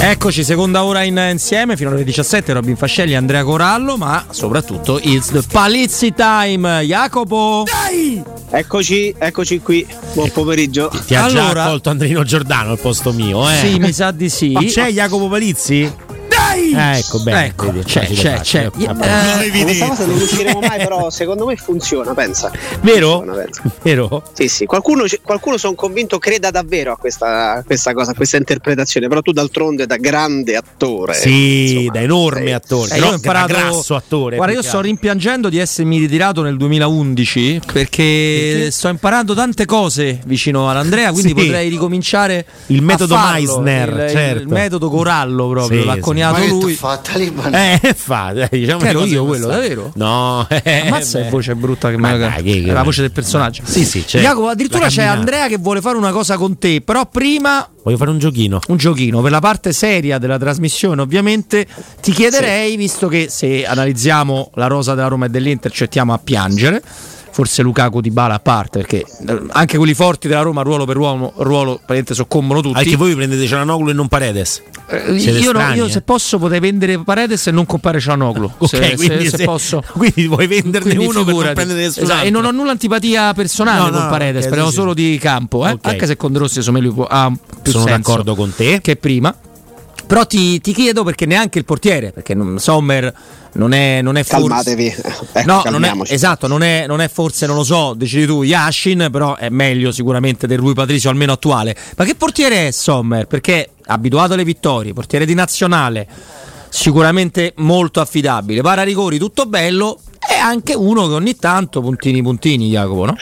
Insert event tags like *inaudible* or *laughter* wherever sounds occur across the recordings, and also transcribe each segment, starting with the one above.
Eccoci, seconda ora in, insieme fino alle 17. Robin Fascelli, Andrea Corallo, ma soprattutto it's the Palizzi time. Jacopo, Dai! Eccoci, eccoci qui. Buon pomeriggio. Ti ha già Allora- accolto Andrino Giordano al posto mio, eh? sì, mi sa di sì. Ma c'è Jacopo Palizzi? Dai! Eh, ecco, bene. Ecco, vedi, c'è, c'è, c'è. Vabbè. Eh, Questa cosa non riusciremo mai, *laughs* però secondo me funziona, pensa. Vero? Funziona, pensa. Vero? Sì, sì, qualcuno, qualcuno sono convinto creda davvero a questa, a questa cosa, a questa interpretazione, però tu d'altronde da grande attore. Sì, insomma, da enorme sei- attore. Eh, io ho imparato. da grasso attore. Guarda, io sto rimpiangendo di essermi ritirato nel 2011 perché, sto imparando tante cose vicino all'Andrea, quindi Sì. potrei ricominciare Il metodo farlo. Meissner, il, certo. il metodo Corallo proprio, Sì, l'ha sì. coniato Ma che lui. tu fa Taliban? Eh, *laughs* fa, dai, diciamo Che ero io quello, davvero? No, eh, Ammazza che voce brutta che Ma mi dai, che- è la voce del personaggio. Sì, sì, c'è. Jacopo, addirittura c'è. Andrea che vuole fare una cosa con te, però prima Voglio fare un giochino. un giochino per la parte seria della trasmissione ovviamente ti chiederei visto che se analizziamo la rosa della Roma e dell'Inter ci mettiamo a piangere forse Lukaku di Bala a parte perché eh, anche quelli forti della Roma ruolo per uomo ruolo praticamente soccombono tutti Anche voi prendete Cialanoglu e non Paredes. Eh, io, no- io eh. se posso potrei vendere Paredes e non comprare Cianoglu Ok, se, quindi, se se- posso quindi vuoi venderne Quindi uno per non figurati. prendere nessun Esatto. E non ho nulla antipatia personale No, con no, Paredes, ok, parliamo sì, solo di campo, eh? Ok. anche se con De Rossi insomma lui può- Sono senso d'accordo con te. che prima. Però ti, ti chiedo perché neanche il portiere, perché non- Sommer non è, non è forse. Calmatevi. *laughs* Ecco, no, non è, calmiamoci. esatto, non è, non è forse, non lo so, decidi tu, Yashin, però è meglio sicuramente del Rui Patricio, almeno attuale. Ma che portiere è Sommer? Perché abituato alle vittorie, portiere di nazionale, sicuramente molto affidabile. Para rigori, tutto bello, è anche uno che ogni tanto puntini puntini, Jacopo, no?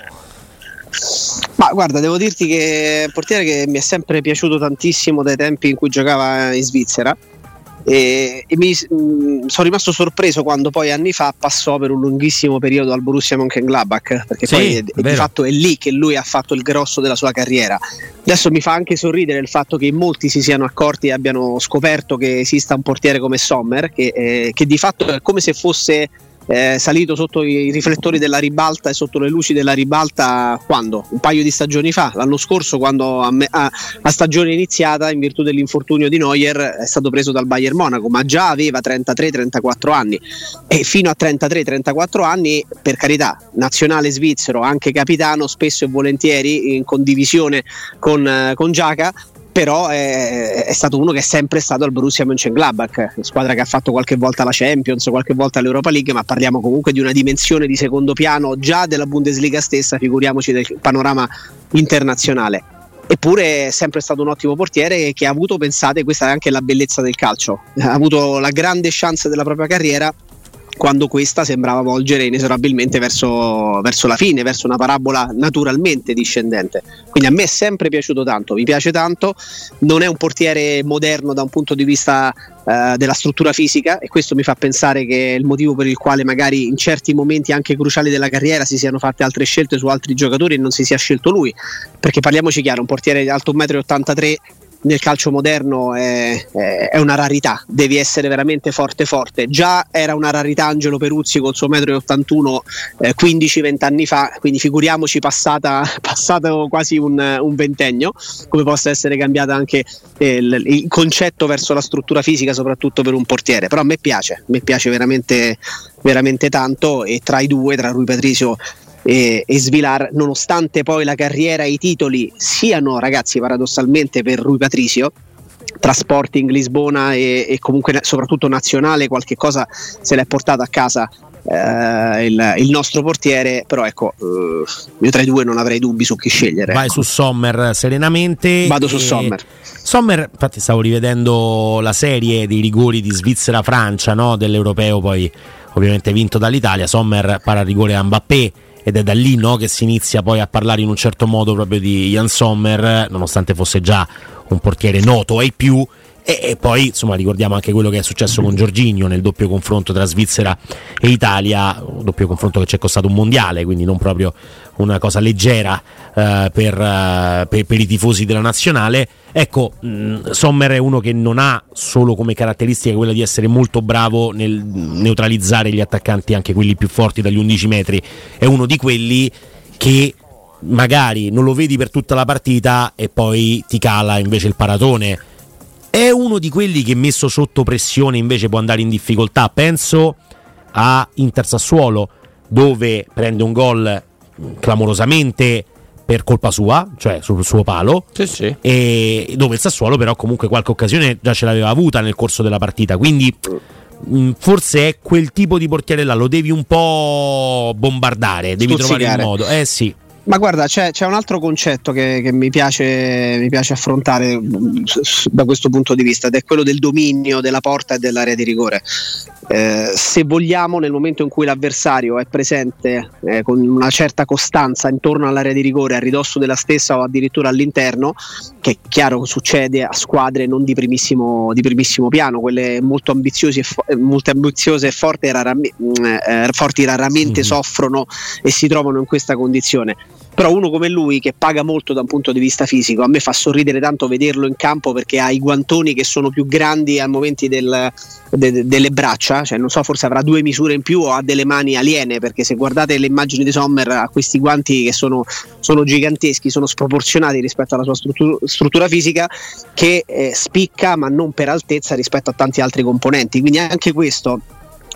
Ma guarda, devo dirti che è un portiere che mi è sempre piaciuto tantissimo dai tempi in cui giocava in Svizzera. E, e mi mh, sono rimasto sorpreso quando poi anni fa passò per un lunghissimo periodo al Borussia Mönchengladbach perché Sì, poi è- è di fatto è lì che lui ha fatto il grosso della sua carriera adesso mi fa anche sorridere il fatto che molti si siano accorti e abbiano scoperto che esista un portiere come Sommer che, eh, che di fatto è come se fosse eh, salito sotto i riflettori della ribalta e sotto le luci della ribalta quando? Un paio di stagioni fa, l'anno scorso quando a, me- a- a stagione iniziata in virtù dell'infortunio di Neuer è stato preso dal Bayern Monaco, ma già aveva 33-34 anni e fino a 33-34 anni, per carità, nazionale svizzero, anche capitano, spesso e volentieri in condivisione con, eh, con Giaca, però è, è stato uno che è sempre stato al Borussia Mönchengladbach, squadra che ha fatto qualche volta la Champions, qualche volta l'Europa League, ma parliamo comunque di una dimensione di secondo piano già della Bundesliga stessa, figuriamoci del panorama internazionale. Eppure è sempre stato un ottimo portiere che ha avuto, pensate, questa è anche la bellezza del calcio, ha avuto la grande chance della propria carriera quando questa sembrava volgere inesorabilmente verso, verso la fine, verso una parabola naturalmente discendente. Quindi a me è sempre piaciuto tanto, mi piace tanto, non è un portiere moderno da un punto di vista eh, della struttura fisica e questo mi fa pensare che è il motivo per il quale magari in certi momenti anche cruciali della carriera si siano fatte altre scelte su altri giocatori e non si sia scelto lui, perché parliamoci chiaro, un portiere alto 1,83 m nel calcio moderno è, è, una rarità, devi essere veramente forte forte. Già era una rarità Angelo Peruzzi col suo metro e 81 eh, 15-20 anni fa, quindi figuriamoci passata, *laughs* passato quasi un, un, ventennio, come possa essere cambiato anche eh, il, il, concetto verso la struttura fisica, soprattutto per un portiere. Però a me piace, a me piace veramente, veramente tanto e tra i due, tra Rui Patricio e, e Svilar, nonostante poi la carriera e i titoli siano ragazzi paradossalmente per Rui Patricio, tra Sporting, Lisbona e, e, comunque soprattutto nazionale qualche cosa se l'è portata a casa eh, il, il, nostro portiere però ecco eh, io tra i due non avrei dubbi su chi scegliere vai ecco. su Sommer serenamente vado su Sommer Sommer infatti stavo rivedendo la serie dei rigori di Svizzera-Francia no? dell'europeo poi ovviamente vinto dall'Italia Sommer para rigore a Mbappé ed è da lì no, che si inizia poi a parlare in un certo modo proprio di Jan Sommer, nonostante fosse già un portiere noto ai più. E, e, poi insomma ricordiamo anche quello che è successo con Giorginio nel doppio confronto tra Svizzera e Italia, un doppio confronto che ci è costato un mondiale, quindi non proprio una cosa leggera eh, per, eh, per, per, i tifosi della nazionale. Ecco, mh, Sommer è uno che non ha solo come caratteristica quella di essere molto bravo nel neutralizzare gli attaccanti, anche quelli più forti dagli 11 metri, è uno di quelli che magari non lo vedi per tutta la partita e poi ti cala invece il paratone. È uno di quelli che messo sotto pressione invece può andare in difficoltà. Penso a Inter Sassuolo dove prende un gol clamorosamente per colpa sua, cioè sul suo palo, sì, sì. e dove il Sassuolo però comunque qualche occasione già ce l'aveva avuta nel corso della partita, quindi mm, forse è quel tipo di portiere là, lo devi un po' bombardare, devi Stuzzicare. trovare il modo. Eh sì. Ma guarda, c'è, c'è, un altro concetto che, che mi, piace, mi, piace, affrontare da questo punto di vista ed è quello del dominio della porta e dell'area di rigore. Eh, se vogliamo, nel momento in cui l'avversario è presente eh, con una certa costanza intorno all'area di rigore, a ridosso della stessa o addirittura all'interno, che è chiaro succede a squadre non di primissimo, di primissimo piano, quelle molto, e fo- eh, molto ambiziose e forti, raramente, eh, forti raramente mm. soffrono e si trovano in questa condizione però uno come lui che paga molto da un punto di vista fisico a me fa sorridere tanto vederlo in campo perché ha i guantoni che sono più grandi a momenti del, de, delle braccia. Cioè non so forse avrà due misure in più o ha delle mani aliene perché se guardate le immagini di Sommer ha questi guanti che sono, sono giganteschi sono sproporzionati rispetto alla sua struttura, struttura fisica che eh, spicca ma non per altezza rispetto a tanti altri componenti. Quindi anche questo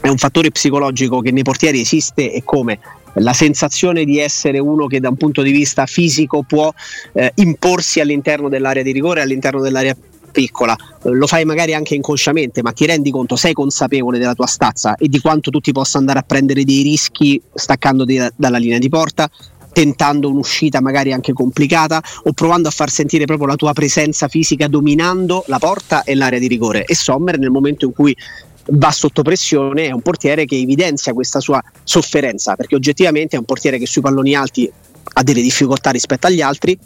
è un fattore psicologico che nei portieri esiste e come la sensazione di essere uno che da un punto di vista fisico può eh, imporsi all'interno dell'area di rigore, all'interno dell'area piccola, lo fai magari anche inconsciamente, ma ti rendi conto, sei consapevole della tua stazza e di quanto tu ti possa andare a prendere dei rischi staccandoti da, dalla linea di porta, tentando un'uscita magari anche complicata o provando a far sentire proprio la tua presenza fisica dominando la porta e l'area di rigore. E Sommer nel momento in cui va sotto pressione, è un portiere che evidenzia questa sua sofferenza, perché oggettivamente è un portiere che sui palloni alti ha delle difficoltà rispetto agli altri,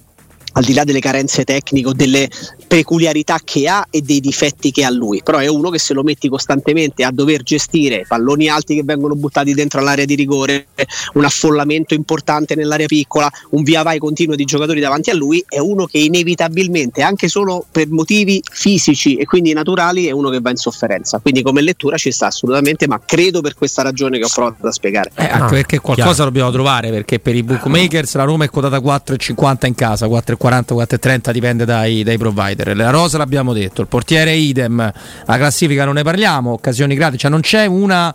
al di là delle carenze tecniche o delle peculiarità che ha e dei difetti che ha lui, però è uno che se lo metti costantemente a dover gestire palloni alti che vengono buttati dentro all'area di rigore, un affollamento importante nell'area piccola, un via vai continuo di giocatori davanti a lui, è uno che inevitabilmente, anche solo per motivi fisici e quindi naturali, è uno che va in sofferenza. Quindi come lettura ci sta assolutamente, ma credo per questa ragione che ho provato a spiegare. Eh, anche ah, perché qualcosa chiaro. dobbiamo trovare, perché per i bookmakers la Roma è quotata 4,50 in casa, 4,40 40 4,30 dipende dai, dai, provider. La rosa l'abbiamo detto, il portiere idem, la classifica non ne parliamo, occasioni gratis, cioè non c'è una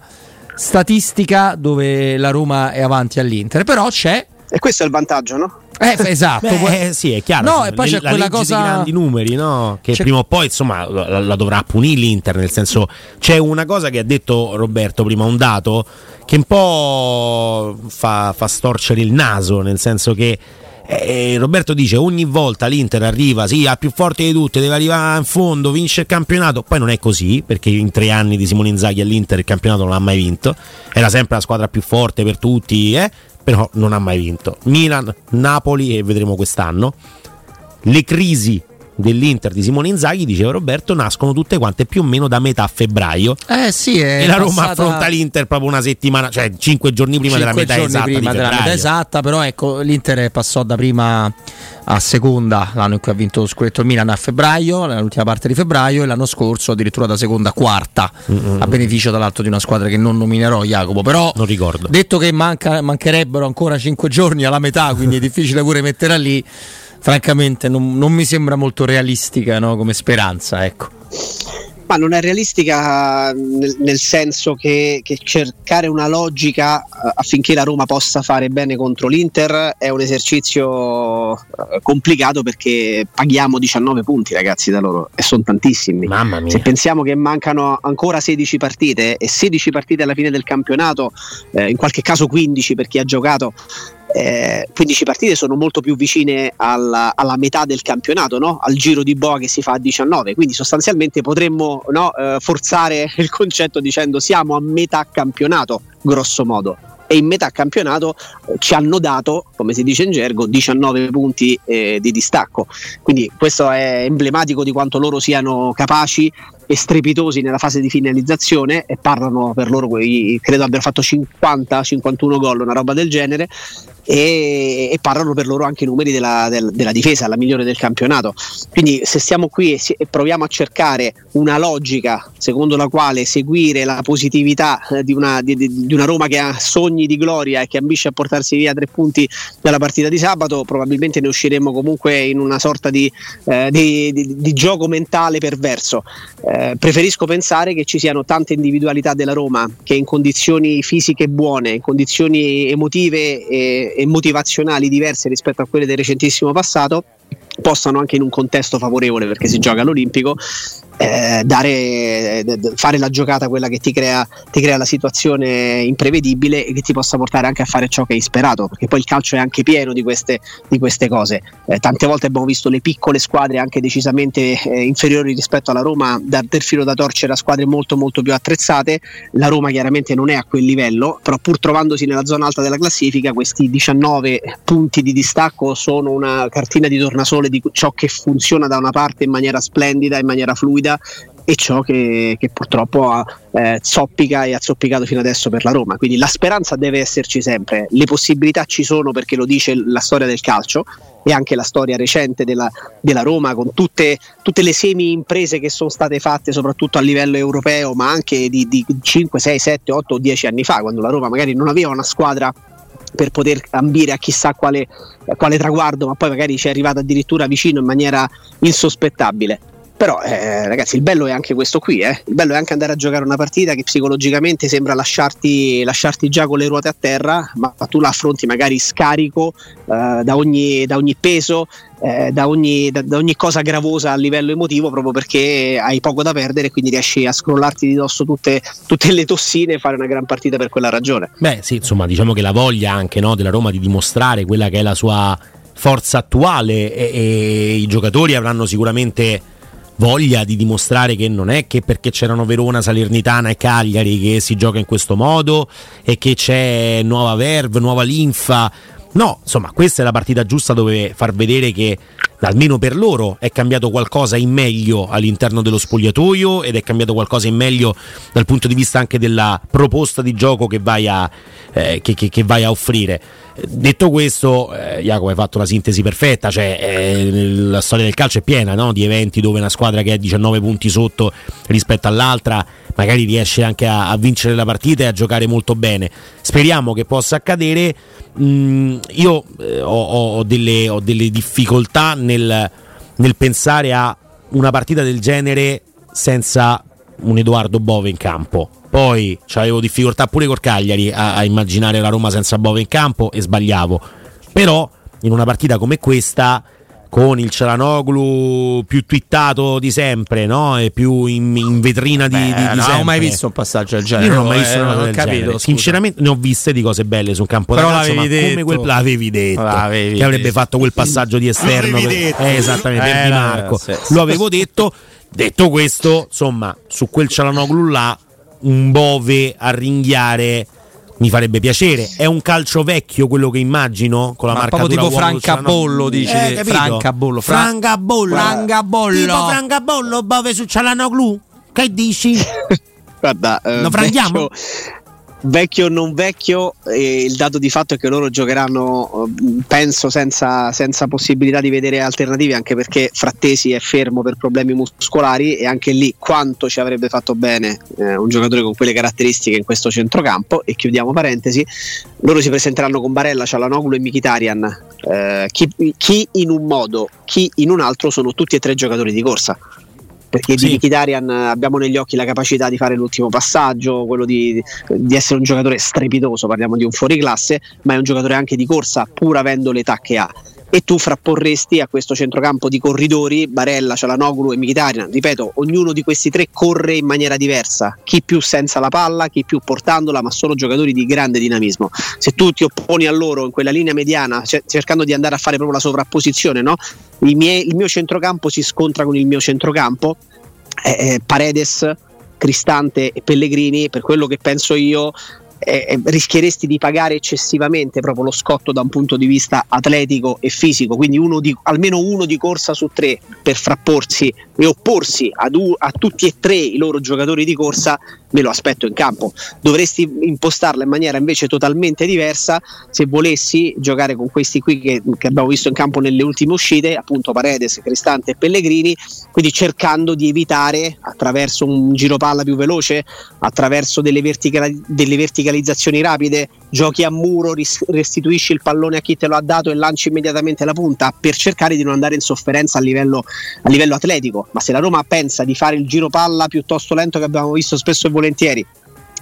statistica dove la Roma è avanti all'Inter, però c'è. E questo è il vantaggio, no? Eh, esatto, Beh, eh, sì, è chiaro. No, e poi c'è la quella cosa. di grandi numeri, no? Che c'è... prima o poi, insomma, la, la, dovrà punire l'Inter. Nel senso, c'è una cosa che ha detto Roberto prima, un dato che un po' fa, fa storcere il naso, nel senso che eh, Roberto dice ogni volta l'Inter arriva, sì, ha più forte di tutte, deve arrivare in fondo, vince il campionato. Poi non è così, perché in tre anni di Simone Inzaghi all'Inter il campionato non ha mai vinto. Era sempre la squadra più forte per tutti, eh? però non ha mai vinto. Milan, Napoli e vedremo quest'anno. Le crisi dell'Inter di Simone Inzaghi, diceva Roberto, nascono tutte quante più o meno da metà febbraio. Eh sì, e la Roma passata... affronta l'Inter proprio una settimana, cioè cinque giorni prima della metà esatta. Prima della metà esatta, però ecco, l'Inter passò da prima a seconda l'anno in cui ha vinto lo scudetto il Milan a febbraio, l'ultima parte di febbraio, e l'anno scorso addirittura da seconda a quarta, mm-hmm. a beneficio dall'altro di una squadra che non nominerò Jacopo. Però non ricordo. detto che manca, mancherebbero ancora cinque giorni alla metà, quindi è *laughs* difficile pure metterla lì francamente non, non mi sembra molto realistica no? come speranza. Ecco. Ma non è realistica nel, nel senso che, che, cercare una logica uh, affinché la Roma possa fare bene contro l'Inter è un esercizio uh, complicato perché paghiamo 19 punti ragazzi da loro e sono tantissimi. Mamma mia. Se pensiamo che mancano ancora 16 partite e 16 partite alla fine del campionato, eh, in qualche caso 15 per chi ha giocato, eh, 15 partite sono molto più vicine alla, alla metà del campionato, no? al giro di boa che si fa a 19, quindi sostanzialmente potremmo no, eh, forzare *laughs* il concetto dicendo siamo a metà campionato, grosso modo. E in metà campionato eh, ci hanno dato, come si dice in gergo, 19 punti eh, di distacco. Quindi questo è emblematico di quanto loro siano capaci e strepitosi nella fase di finalizzazione e parlano per loro, credo abbiano fatto 50-51 gol, una roba del genere, e, e, parlano per loro anche i numeri della, del, della, difesa, la migliore del campionato. Quindi se stiamo qui e, si, e, proviamo a cercare una logica secondo la quale seguire la positività eh, di, una, di, di, una, Roma che ha sogni di gloria e che ambisce a portarsi via tre punti dalla partita di sabato, probabilmente ne usciremo comunque in una sorta di, eh, di gioco mentale perverso. Eh, preferisco pensare che ci siano tante individualità della Roma che in condizioni fisiche buone, in condizioni emotive e, e motivazionali diverse rispetto a quelle del recentissimo passato possano anche in un contesto favorevole perché si gioca all'Olimpico eh, dare, eh, fare la giocata quella che ti crea, ti crea, la situazione imprevedibile e che ti possa portare anche a fare ciò che hai sperato, perché poi il calcio è anche pieno di queste, di queste cose. Eh, tante volte abbiamo visto le piccole squadre anche decisamente eh, inferiori rispetto alla Roma dar del filo da torcere a squadre molto molto più attrezzate. La Roma chiaramente non è a quel livello, però pur trovandosi nella zona alta della classifica, questi 19 punti di distacco sono una cartina di tornasole di ciò che funziona da una parte in maniera splendida, in maniera fluida sfida e ciò che, che purtroppo ha eh, zoppica e ha zoppicato fino adesso per la Roma. Quindi la speranza deve esserci sempre, le possibilità ci sono perché lo dice la storia del calcio e anche la storia recente della, della Roma con tutte, tutte, le semi imprese che sono state fatte soprattutto a livello europeo ma anche di, di 5, 6, 7, 8 o 10 anni fa quando la Roma magari non aveva una squadra per poter ambire a chissà quale, quale traguardo ma poi magari ci è arrivata addirittura vicino in maniera insospettabile però eh, ragazzi il bello è anche questo qui, eh. il bello è anche andare a giocare una partita che psicologicamente sembra lasciarti, lasciarti già con le ruote a terra, ma tu la affronti magari scarico eh, da, ogni, da, ogni, peso, eh, da ogni, da, da, ogni, cosa gravosa a livello emotivo proprio perché hai poco da perdere e quindi riesci a scrollarti di dosso tutte, tutte, le tossine e fare una gran partita per quella ragione. Beh sì, insomma diciamo che la voglia anche no, della Roma di dimostrare quella che è la sua forza attuale e, e i giocatori avranno sicuramente voglia di dimostrare che non è che perché c'erano Verona, Salernitana e Cagliari che si gioca in questo modo e che c'è nuova verve, nuova linfa. No, insomma, questa è la partita giusta dove far vedere che almeno per loro è cambiato qualcosa in meglio all'interno dello spogliatoio ed è cambiato qualcosa in meglio dal punto di vista anche della proposta di gioco che vai a, eh, che, che, che vai a offrire. Detto questo, eh, Jacopo hai fatto la sintesi perfetta, cioè eh, la storia del calcio è piena no? di eventi dove una squadra che è 19 punti sotto rispetto all'altra magari riesce anche a, a vincere la partita e a giocare molto bene. Speriamo che possa accadere. Mm, io eh, ho, ho, delle, ho, delle, difficoltà nel, nel pensare a una partita del genere senza un Edoardo Bove in campo. Poi avevo difficoltà pure col Cagliari a, a, immaginare la Roma senza Bove in campo e sbagliavo. Però in una partita come questa, con il Cialanoglu più twittato di sempre, no? E più in, in vetrina di, Beh, di, di non sempre. ho mai visto un passaggio del genere. Io non ho mai visto eh, una cosa del capito, genere. Sinceramente ne ho viste di cose belle sul campo Però da calcio, ma detto. come quel l'avevi detto l'avevi che avrebbe fatto quel passaggio di esterno per, eh, esattamente eh, per Di Marco. Sì, sì. Lo avevo detto. Detto questo, insomma, su quel Cialanoglu là un Bove a ringhiare mi farebbe piacere. È un calcio vecchio quello che immagino con la Ma marcatura proprio tipo Francabollo, Luciano- dici, Eh? Francabollo, Fra- Francabollo. Francabollo. Tipo Francabollo, bove su Cialanoglu. Che dici? *laughs* Guarda, eh, Lo franghiamo? vecchio, vecchio o non vecchio, eh, il dato di fatto è che loro giocheranno, eh, penso, senza, senza possibilità di vedere alternative, anche perché Frattesi è fermo per problemi muscolari e anche lì quanto ci avrebbe fatto bene eh, un giocatore con quelle caratteristiche in questo centrocampo. E chiudiamo parentesi, loro si presenteranno con Barella, Cialanoglu e Mkhitaryan. Eh, chi, chi in un modo, chi in un altro sono tutti e tre giocatori di corsa perché Sì. di Mkhitaryan abbiamo negli occhi la capacità di fare l'ultimo passaggio, quello di, di essere un giocatore strepitoso, parliamo di un fuoriclasse, ma è un giocatore anche di corsa pur avendo l'età che ha. E tu frapporresti a questo centrocampo di corridori Barella, Cialanoglu e Mkhitaryan. Ripeto, ognuno di questi tre corre in maniera diversa, chi più senza la palla, chi più portandola, ma sono giocatori di grande dinamismo. Se tu ti opponi a loro in quella linea mediana, ce- cercando di andare a fare proprio la sovrapposizione, no? I miei- il mio centrocampo si scontra con il mio centrocampo, eh, eh, Paredes, Cristante e Pellegrini, per quello che penso io, eh, eh, rischieresti di pagare eccessivamente proprio lo scotto da un punto di vista atletico e fisico, quindi uno di- almeno uno di corsa su tre per frapporsi e opporsi ad a tutti e tre i loro giocatori di corsa, me lo aspetto in campo. Dovresti impostarla in maniera invece totalmente diversa se volessi giocare con questi qui che, che abbiamo visto in campo nelle ultime uscite, appunto Paredes, Cristante e Pellegrini, quindi cercando di evitare attraverso un giro palla più veloce, attraverso delle, verticali- delle verticalizzazioni rapide, giochi a muro, restituisci il pallone a chi te lo ha dato e lanci immediatamente la punta per cercare di non andare in sofferenza a livello, a livello atletico. Ma se la Roma pensa di fare il giro palla piuttosto lento che abbiamo visto spesso e volentieri,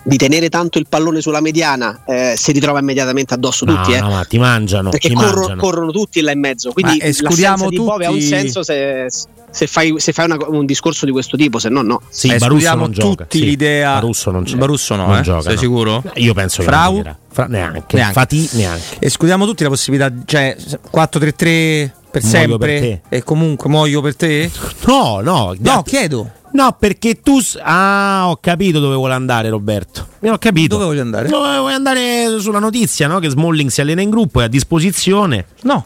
di tenere tanto il pallone sulla mediana, eh, si ritrova immediatamente addosso No, tutti. eh. no, ma ti mangiano. perché ti corro- mangiano. corrono tutti là in mezzo. Quindi escludiamo l'assenza di Bove ha un tutti- senso se, se fai, se fai una- un discorso di questo tipo, se no, no. Sì, Eh, Barusso escludiamo non gioca. tutti sì. l'idea- Barusso non c'è. Barusso no, non eh? gioca, Sei no. sicuro? Io penso che Frau? non. Fra- neanche. Neanche. Fati neanche. Escludiamo tutti la possibilità, cioè 4-3-3 per Muoio sempre per te. e comunque muoio per te? No, no, No, chiedo. No, perché tu. Ah, ho capito dove vuole andare, Roberto. Mi ho capito. Dove voglio andare? Dove vuoi andare sulla notizia, no? Che Smalling si allena in gruppo, è a disposizione. No.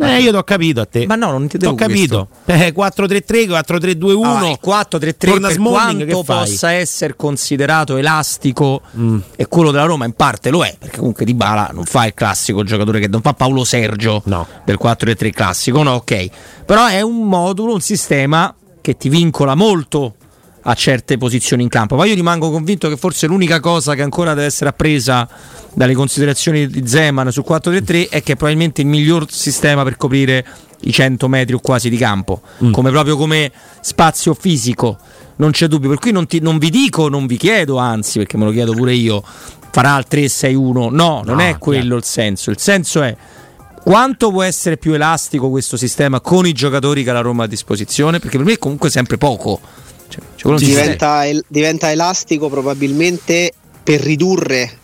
Eh, io ti ho capito a te. Ma no, non ti devo capito. Eh, 4-3-3, 4-3-2-1. Ah, il 4-3-3 Torna per Smalling, quanto possa essere considerato elastico Mm. e quello della Roma in parte lo è perché comunque Di Bala non fa il classico giocatore che non fa Paolo Sergio No. del 4-3 classico no ok però è un modulo un sistema che ti vincola molto a certe posizioni in campo. Ma io rimango convinto che forse l'unica cosa che ancora deve essere appresa dalle considerazioni di Zeman sul 4-3-3 è che è probabilmente il miglior sistema per coprire i 100 metri o quasi di campo. Mm. come proprio come spazio fisico. Non c'è dubbio. Per cui non, ti- non vi dico non vi chiedo anzi perché me lo chiedo pure io farà il 3-6-1 no non No, è quello il senso. Il senso è quanto può essere più elastico questo sistema con i giocatori che ha la Roma a disposizione perché per me è comunque sempre poco Cioè, diventa, el- diventa elastico probabilmente per ridurre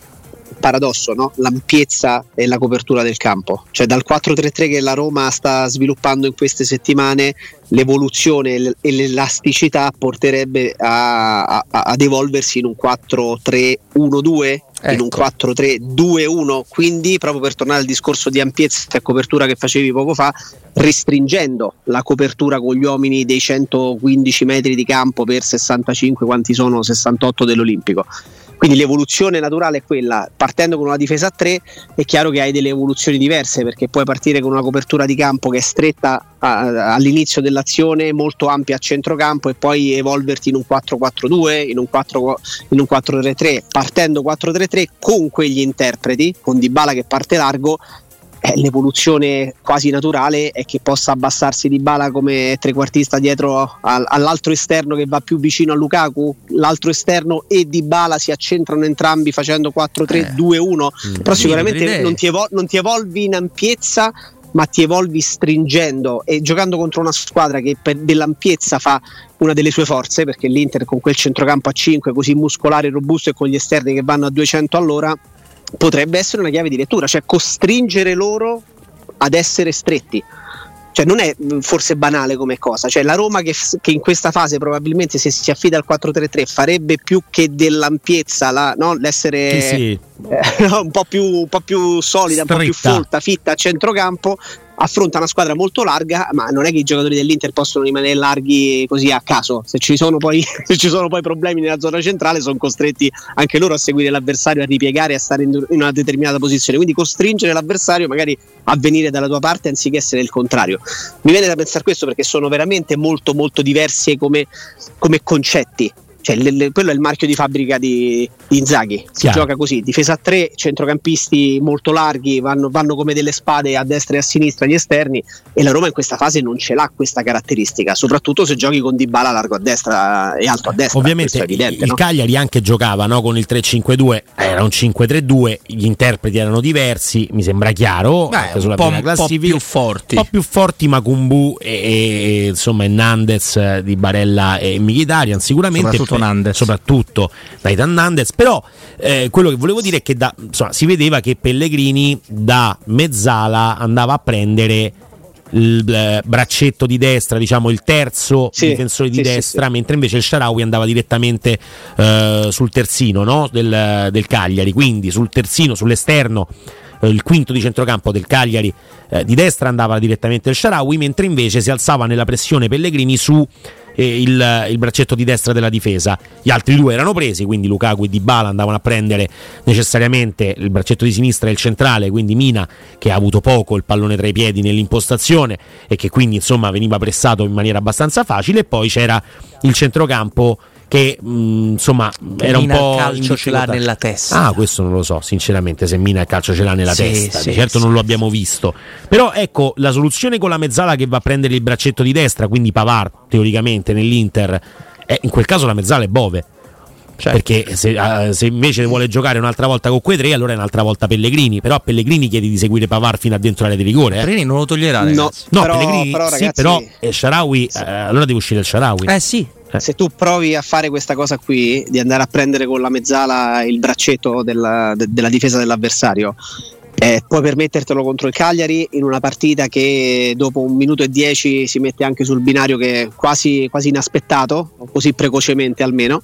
paradosso, no? l'ampiezza e la copertura del campo. Cioè dal 4-3-3 che la Roma sta sviluppando in queste settimane, l'evoluzione e l'elasticità porterebbe a- a- ad evolversi in un 4-3-1-2, in un Ecco. 4-3-2-1. Quindi, proprio per tornare al discorso di ampiezza e copertura che facevi poco fa, restringendo la copertura con gli uomini dei 115 metri di campo per 65, quanti sono 68 dell'Olimpico. Quindi l'evoluzione naturale è quella, partendo con una difesa a 3 è chiaro che hai delle evoluzioni diverse perché puoi partire con una copertura di campo che è stretta a- all'inizio dell'azione, molto ampia a centrocampo e poi evolverti in un 4-4-2, in un 4 in un 4-3-3, partendo 4-3-3 con quegli interpreti, con Dybala che parte largo eh, l'evoluzione quasi naturale è che possa abbassarsi di bala come trequartista dietro al- all'altro esterno che va più vicino a Lukaku, l'altro esterno e di bala si accentrano entrambi facendo 4-3-2-1, però sicuramente non ti, evo- non ti evolvi in ampiezza ma ti evolvi stringendo e giocando contro una squadra che per dell'ampiezza fa una delle sue forze perché l'Inter con quel centrocampo a 5 così muscolare e robusto e con gli esterni che vanno a 200 all'ora potrebbe essere una chiave di lettura, cioè costringere loro ad essere stretti. cioè non è forse banale come cosa, cioè la Roma che, che, in questa fase probabilmente se si affida al 4-3-3 farebbe più che dell'ampiezza la, no? l'essere sì, sì. Eh, *laughs* un, po più, un, po più, solida, Stretta. un po' più folta, fitta a centrocampo affronta una squadra molto larga, ma non è che i giocatori dell'Inter possono rimanere larghi così a caso. Se ci sono poi, *laughs* ci sono poi problemi nella zona centrale, sono costretti anche loro a seguire l'avversario, a ripiegare, a stare in una determinata posizione. Quindi costringere l'avversario magari a venire dalla tua parte anziché essere il contrario. Mi viene da pensare questo perché sono veramente molto molto diversi come, come concetti cioè, le, le, quello è il marchio di fabbrica di, di Inzaghi. Si Chiaro. gioca così: difesa a tre, centrocampisti molto larghi, vanno, vanno, come delle spade a destra e a sinistra gli esterni. E la Roma in questa fase non ce l'ha questa caratteristica, soprattutto se giochi con Dybala largo a destra e alto a destra. Ovviamente evidente, il no? Cagliari anche giocava no? con il 3-5-2, era un 5-3-2, gli interpreti erano diversi, mi sembra chiaro. Beh, sulla un po', po' più forti, un po' più forti Macumbu e, e, insomma Nandez di Barella e Mkhitaryan sicuramente soprattutto Nandez. soprattutto Nathan Nandez però eh, quello che volevo dire è che da, insomma, si vedeva che Pellegrini da mezzala andava a prendere il eh, braccetto di destra, diciamo il terzo sì, difensore di sì, destra, sì, mentre invece il Sharawi andava direttamente eh, sul terzino no? del, del, Cagliari, quindi sul terzino, sull'esterno. Eh, il quinto di centrocampo del Cagliari eh, di destra andava direttamente il Sharawi, mentre invece si alzava nella pressione Pellegrini su eh, il, il, braccetto di destra della difesa. Gli altri due erano presi, quindi Lukaku e Dybala andavano a prendere necessariamente il braccetto di sinistra e il centrale, quindi Mina che ha avuto poco il pallone tra i piedi nell'impostazione e che quindi insomma veniva pressato in maniera abbastanza facile e poi c'era il centrocampo che mh, mm, insomma era Mina un po' il calcio ce l'ha nella testa. Ah, questo non lo so, sinceramente, se Mina il calcio ce l'ha nella sì, testa, sì, certo sì. non lo abbiamo visto. Però ecco, la soluzione con la mezzala che va a prendere il braccetto di destra, quindi Pavar teoricamente nell'Inter, è, in quel caso la mezzala è Bove. Certo. Perché se, uh, se, invece vuole giocare un'altra volta con quei tre, allora è un'altra volta Pellegrini. Però a Pellegrini chiedi di seguire Pavar fino a dentro l'area di rigore. Eh. Pellegrini non lo toglierà. No, no però, Pellegrini però, ragazzi, sì, però eh, Sharawi, eh, allora deve uscire il Sharawi. Eh sì, eh. Se tu provi a fare questa cosa qui, di andare a prendere con la mezzala il braccetto della, de, della difesa dell'avversario, eh, puoi permettertelo contro il Cagliari in una partita che dopo un minuto e dieci si mette anche sul binario che è quasi, quasi inaspettato, così precocemente almeno,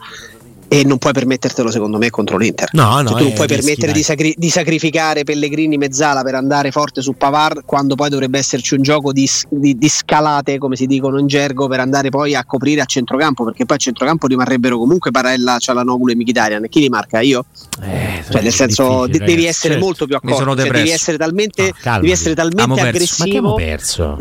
e non puoi permettertelo secondo me contro l'Inter. No, no, cioè, tu non puoi permettere di, sacri- di, sacrificare Pellegrini mezzala per andare forte su Pavard quando poi dovrebbe esserci un gioco di, di, di, scalate, come si dicono in gergo, per andare poi a coprire a centrocampo, perché poi a centrocampo rimarrebbero comunque Barella, Cialanoglu e Mkhitaryan. Chi li marca? Io? Eh, cioè, nel senso, de- devi essere certo. molto più accorto, cioè, devi essere talmente, no, devi essere talmente aggressivo. Ma perso?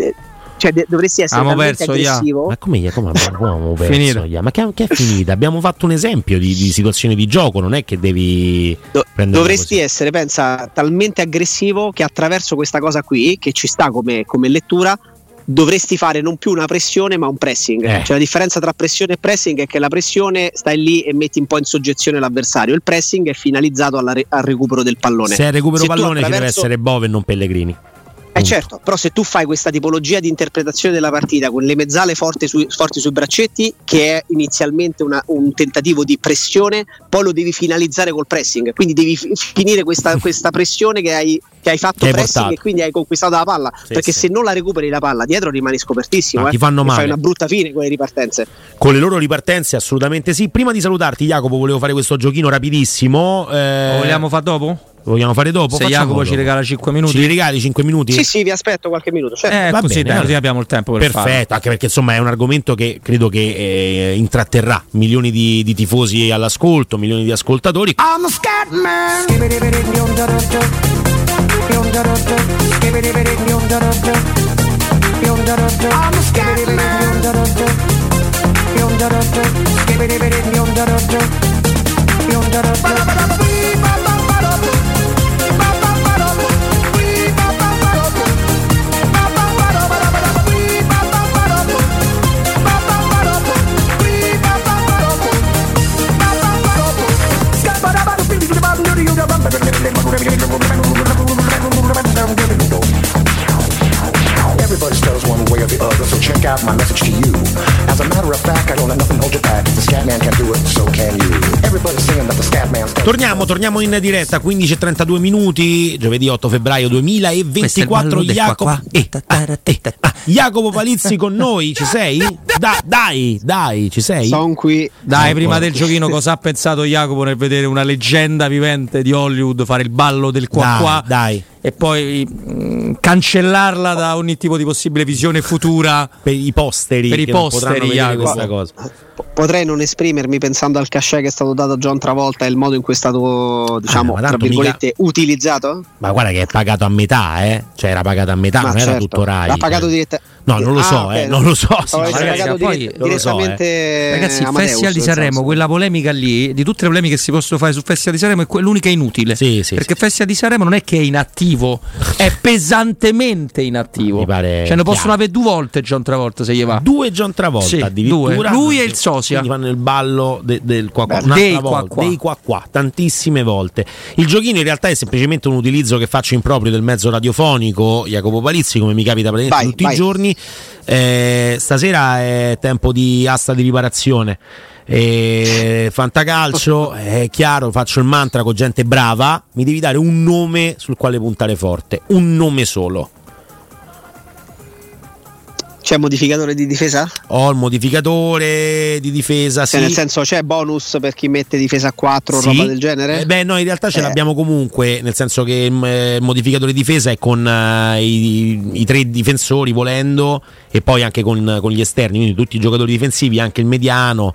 Cioè, de- dovresti essere abbiamo perso, aggressivo. Ma come, come abbiamo perso? Yeah. Ma che, che, è finita? Abbiamo fatto un esempio di, di, situazione di gioco, non è che devi. Do- dovresti così. essere, pensa, talmente aggressivo che attraverso questa cosa qui, che ci sta come, come lettura, dovresti fare non più una pressione ma un pressing. Eh. Cioè la differenza tra pressione e pressing è che la pressione stai lì e metti un po' in soggezione l'avversario, il pressing è finalizzato re- al recupero del pallone. Se è recupero Se pallone attraverso... ci deve essere Bove e non Pellegrini. Eh certo, però se tu fai questa tipologia di interpretazione della partita con le mezzale forti, su, forti sui braccetti, che è inizialmente una, un tentativo di pressione, poi lo devi finalizzare col pressing, quindi devi f- finire questa, *laughs* questa, pressione che hai, che hai fatto che pressing hai e quindi hai conquistato la palla, sì, perché sì. se non la recuperi la palla dietro rimani scopertissimo, no, eh, ti fanno male. fai una brutta fine con le ripartenze. Con le loro ripartenze assolutamente sì. Prima di salutarti Jacopo volevo fare questo giochino rapidissimo. Eh... Lo vogliamo fare dopo? Lo vogliamo fare dopo? Se Jacopo dopo. ci regala 5 minuti. Ci regali 5 minuti? Sì, sì, vi aspetto qualche minuto. Certo. Eh, così, bene, così abbiamo il tempo per Perfetto, farlo. anche perché insomma è un argomento che credo che eh, intratterrà milioni di, di, tifosi all'ascolto, milioni di ascoltatori. I'm a scat man. Everybody Torniamo torniamo, in diretta 15.32 minuti, giovedì 8 febbraio 2024. Jacopo, eh, ah, eh, ah, Jacopo Palizzi con noi, ci sei? Da, dai, dai, ci sei? Sono qui. Dai, prima del giochino, cosa ha pensato Jacopo nel vedere una leggenda vivente di Hollywood fare il ballo del qua qua? Dai e poi mh, cancellarla da ogni tipo di possibile visione futura per i posteri per i posteri questa cosa. Potrei non esprimermi pensando al cachet che è stato dato a John Travolta e il modo in cui è stato diciamo ah, tra virgolette mica... utilizzato ma guarda che è pagato a metà eh. Cioè era pagato a metà ma non certo. era tutto Rai. L'ha pagato direttamente No, non lo ah, so, eh, non lo so. Sì, ragazzi, poi, direttamente. So, eh. Ragazzi, il Festival di Sanremo, quella polemica lì, di tutte le polemiche che si possono fare sul Festival di Sanremo, è l'unica inutile. Sì, sì, perché il Festival di Sanremo non è che è inattivo, è *laughs* pesantemente inattivo. Mi pare cioè, ne possono avere due volte John Travolta se gli va. Due John Travolta sì, addirittura. Due. Lui e il sosia. Quindi fanno il ballo de, del qua qua. Beh, dei qua qua. Dei qua qua, tantissime volte. Il giochino in realtà è semplicemente un utilizzo che faccio in proprio del mezzo radiofonico, Jacopo Palizzi, come mi capita praticamente tutti vai. i giorni. Eh, stasera è tempo di asta di riparazione. E fantacalcio è chiaro, faccio il mantra con gente brava. Mi devi dare un nome sul quale puntare forte, un nome solo. C'è modificatore di difesa? Ho il modificatore di difesa, cioè, sì. Nel senso c'è bonus per chi mette difesa a 4 o sì. roba del genere? Eh beh, no, in realtà ce eh. l'abbiamo comunque, nel senso che il, eh, il modificatore di difesa è con uh, i, i, tre difensori volendo e poi anche con, con, gli esterni, quindi tutti i giocatori difensivi, anche il mediano.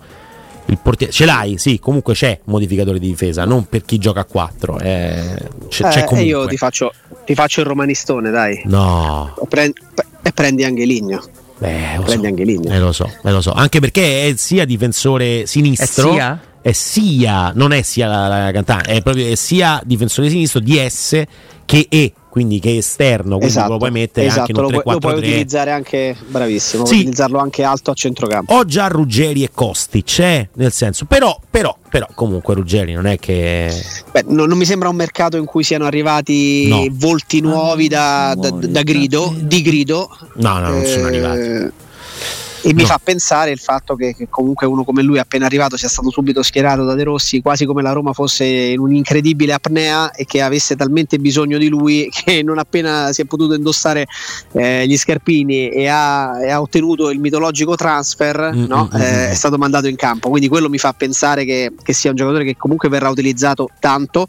Il portiere, ce l'hai, sì, comunque c'è modificatore di difesa, non per chi gioca a 4. Eh, c'è, c'è comunque. io ti faccio, ti faccio, il romanistone, dai. No. Prendi, e prendi anche Ligno. Beh, lo prendi so. anche Ligno. Eh, lo so, eh, lo so. Anche perché è sia difensore sinistro. È sia? È sia, non è sia la, la cantante, è proprio è sia difensore sinistro di S che E quindi che è esterno, quindi esatto, lo puoi mettere esatto, anche in un 3 4 lo puoi utilizzare anche bravissimo, sì. puoi utilizzarlo anche alto a centrocampo. Ho già Ruggeri e Costi, c'è nel senso, però, però, però comunque Ruggeri non è che Beh, no, non mi sembra un mercato in cui siano arrivati no. volti nuovi da, da, da, grido, di grido. No, no, non eh, sono arrivati e mi fa pensare il fatto che, che, comunque uno come lui appena arrivato sia stato subito schierato da De Rossi quasi come la Roma fosse in un'incredibile apnea e che avesse talmente bisogno di lui *laughs* che non appena si è potuto indossare eh, gli scarpini e ha, e ha, ottenuto il mitologico transfer mm, no? mm, mm, eh, mm. è stato mandato in campo quindi quello mi fa pensare che, che, sia un giocatore che comunque verrà utilizzato tanto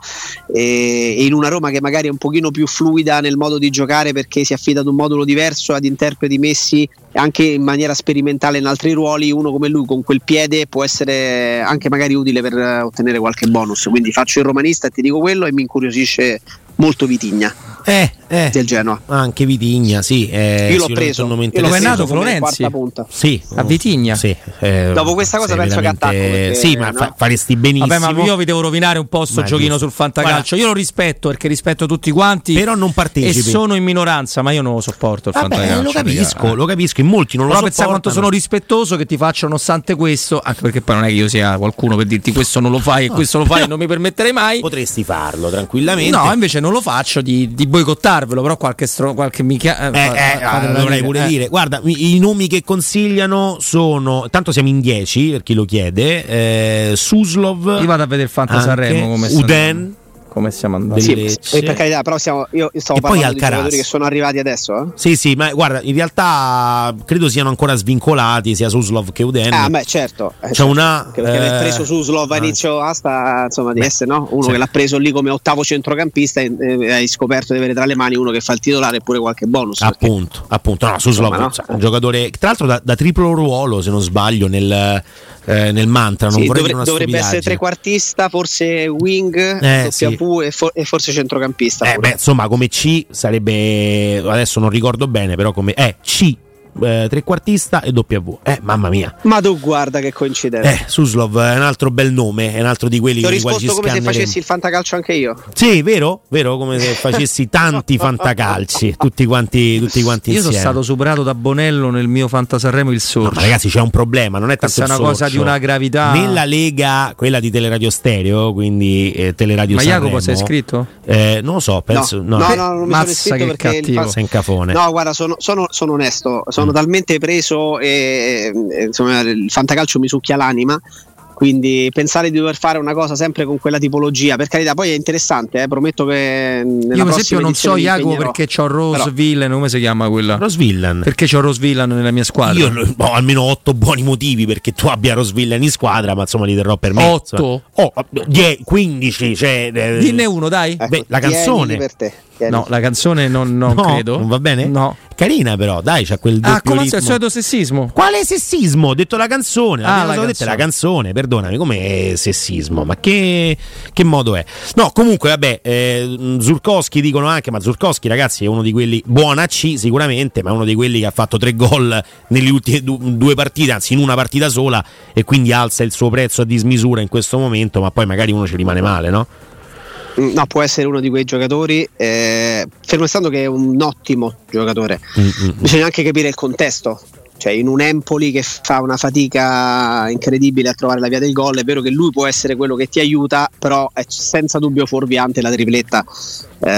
e, e in una Roma che magari è un pochino più fluida nel modo di giocare perché si affida ad un modulo diverso ad interpreti messi anche in maniera sperimentale in altri ruoli, uno come lui con quel piede può essere anche magari utile per ottenere qualche bonus. Quindi faccio il romanista e ti dico quello e mi incuriosisce molto Vitigna. Eh, eh, del Genoa. Anche Vitigna, sì. Eh, io l'ho preso. Io l'ho nato Florenzi. Sì, a Vitigna. Sì, eh, Dopo questa cosa penso veramente... che attacco. Perché, sì, ma no? faresti benissimo. Vabbè, ma io vi devo rovinare un po' sto giochino sul fantacalcio. Guarda, io lo rispetto perché rispetto tutti quanti. Però non partecipi. E sono in minoranza, ma io non lo sopporto il Vabbè, fantacalcio. Lo capisco, lo capisco. In molti non Però lo sopportano. Però quanto sono rispettoso che ti faccio nonostante questo, anche perché poi non è che io sia qualcuno per dirti questo non lo fai e questo lo fai e *laughs* non mi permetterei mai. Potresti farlo tranquillamente. No, invece non lo faccio di, di boicottarvelo, però qualche, stro, qualche mica... Eh, eh, eh dovrei pure eh. dire. Guarda, i, i, nomi che consigliano sono... Tanto siamo in 10, per chi lo chiede. Eh, Suslov... Io vado a vedere il Fanta Sanremo come Uden come stiamo andando. Sì, per carità, però siamo, io stavo e parlando di giocatori che sono arrivati adesso. Eh? Sì, sì, ma guarda, in realtà credo siano ancora svincolati sia Suslov che Uden. Ah, beh, certo. C'è certo. una. perché eh, aver preso Suslov a inizio asta, insomma, di beh, essere no? uno sì. che l'ha preso lì come ottavo centrocampista e eh, hai scoperto di avere tra le mani uno che fa il titolare e pure qualche bonus. Appunto, perché... appunto. No, Suslov insomma, no? è un giocatore, tra l'altro, da, da triplo ruolo, se non sbaglio, nel eh, nel mantra. Non sì, dovre- dovrebbe essere trequartista, forse wing, eh, sì. e, for- e, forse centrocampista. Eh, beh, insomma, come C sarebbe adesso non ricordo bene, però come eh, C eh, trequartista e W. Eh, mamma mia. Ma tu guarda che coincidenza. Eh, Suslov è un altro bel nome, è un altro di quelli Ti ho che quasi come se facessi il fantacalcio anche io. Sì, vero? Vero? Come se facessi tanti *laughs* fantacalci, tutti quanti, tutti quanti io insieme. sono stato superato da Bonello nel mio Fantasarremo il sorcio. No, ragazzi, c'è un problema, non è tanto Questa è una cosa di una gravità. Nella lega, quella di Teleradio Stereo, quindi eh, Teleradio Ma Sanremo. Jacopo sei iscritto? Eh, non lo so, penso no. No, no, no non mi Mazza sono iscritto perché cattivo. il sei cafone. No, guarda, sono, sono, sono onesto, sono mm. talmente preso e, insomma il fantacalcio mi succhia l'anima quindi pensare di dover fare una cosa sempre con quella tipologia, per carità, poi è interessante, eh, prometto che nella Io per esempio non so Jacopo perché ho Rose Però- Villain, come si chiama quella? Rosvillan. Perché c'ho Rose Villain nella mia squadra? Io ho almeno otto buoni motivi perché tu abbia Rosvillan in squadra, ma insomma li terrò per me. Otto? Oh, die- 15, cioè, eh, Dinne uno, dai. Ecco, Beh, la tienili canzone. per te. No, la canzone non, non No, credo. Non va bene? No. Carina però, dai, c'ha quel doppio Ah, come ritmo. al solito sessismo? Quale sessismo? Ho detto la canzone. Ah, la è la canzone. canzone, perdonami, com'è sessismo? Ma che, che modo è? No, comunque, vabbè, eh, Zurkowski dicono anche, ma Zurkowski, ragazzi, è uno di quelli, buona C sicuramente, ma è uno di quelli che ha fatto tre gol nelle ultime du- due partite, anzi in una partita sola, e quindi alza il suo prezzo a dismisura in questo momento, ma poi magari uno ci rimane male, no? Mm, No, può essere uno di quei giocatori, eh, fermo restando che è un ottimo giocatore. Mm-mm. Bisogna anche capire il contesto. Cioè, in un Empoli che fa una fatica incredibile a trovare la via del gol, è vero che lui può essere quello che ti aiuta, però è senza dubbio fuorviante la tripletta, eh,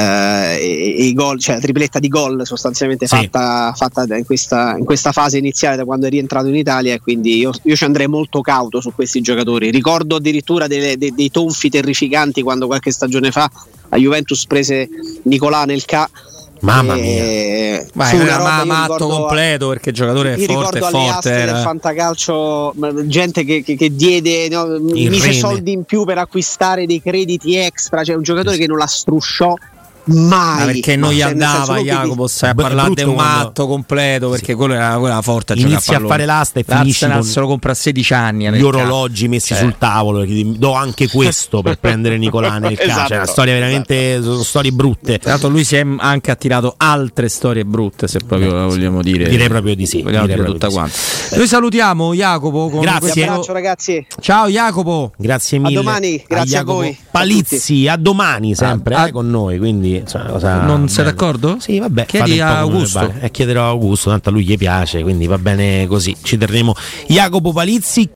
e- e i gol, cioè la tripletta di gol sostanzialmente Sì. fatta, fatta in, questa, in questa fase iniziale da quando è rientrato in Italia. E quindi io, io ci andrei molto cauto su questi giocatori. Ricordo addirittura delle- de- dei tonfi terrificanti quando qualche stagione fa a Juventus prese Nicolà nel K. Mamma e- mia. Vai, fu una era ma- matto ricordo- completo perché il giocatore è io forte, ricordo è alle forte. aste del Era. fantacalcio ma- gente che, che- che diede no, mise rene. soldi in più per acquistare dei crediti extra cioè un giocatore che non la strusciò mai Ma perché non gli Cioè, nel senso, andava non Jacopo, di- stai a Beh, è parlare di un matto completo perché quello era quella forte a giocare Inizi a fare l'asta e con- se lo compra a 16 anni Gli orologi messi Eh. sul tavolo, do anche questo per *laughs* prendere Nicolà nel calcio. Esatto, Cioè, una storia veramente, sono storie brutte. Tra l'altro lui si è anche attirato altre storie brutte, se proprio la vogliamo dire. Direi proprio di sì, Vogliamo dire tutta proprio quanta. Noi salutiamo Jacopo con Grazie. Abbraccio ragazzi Ciao Jacopo. Grazie mille. domani, grazie a Jacopo voi, a Palizzi, a, domani sempre Ah, eh, con noi. Quindi, una cosa Non sei d'accordo? Sì, vabbè. Chiedi a Augusto. vale. Eh, chiederò a Augusto, tanto a lui gli piace, quindi va bene così. Ci terremo Jacopo Palizzi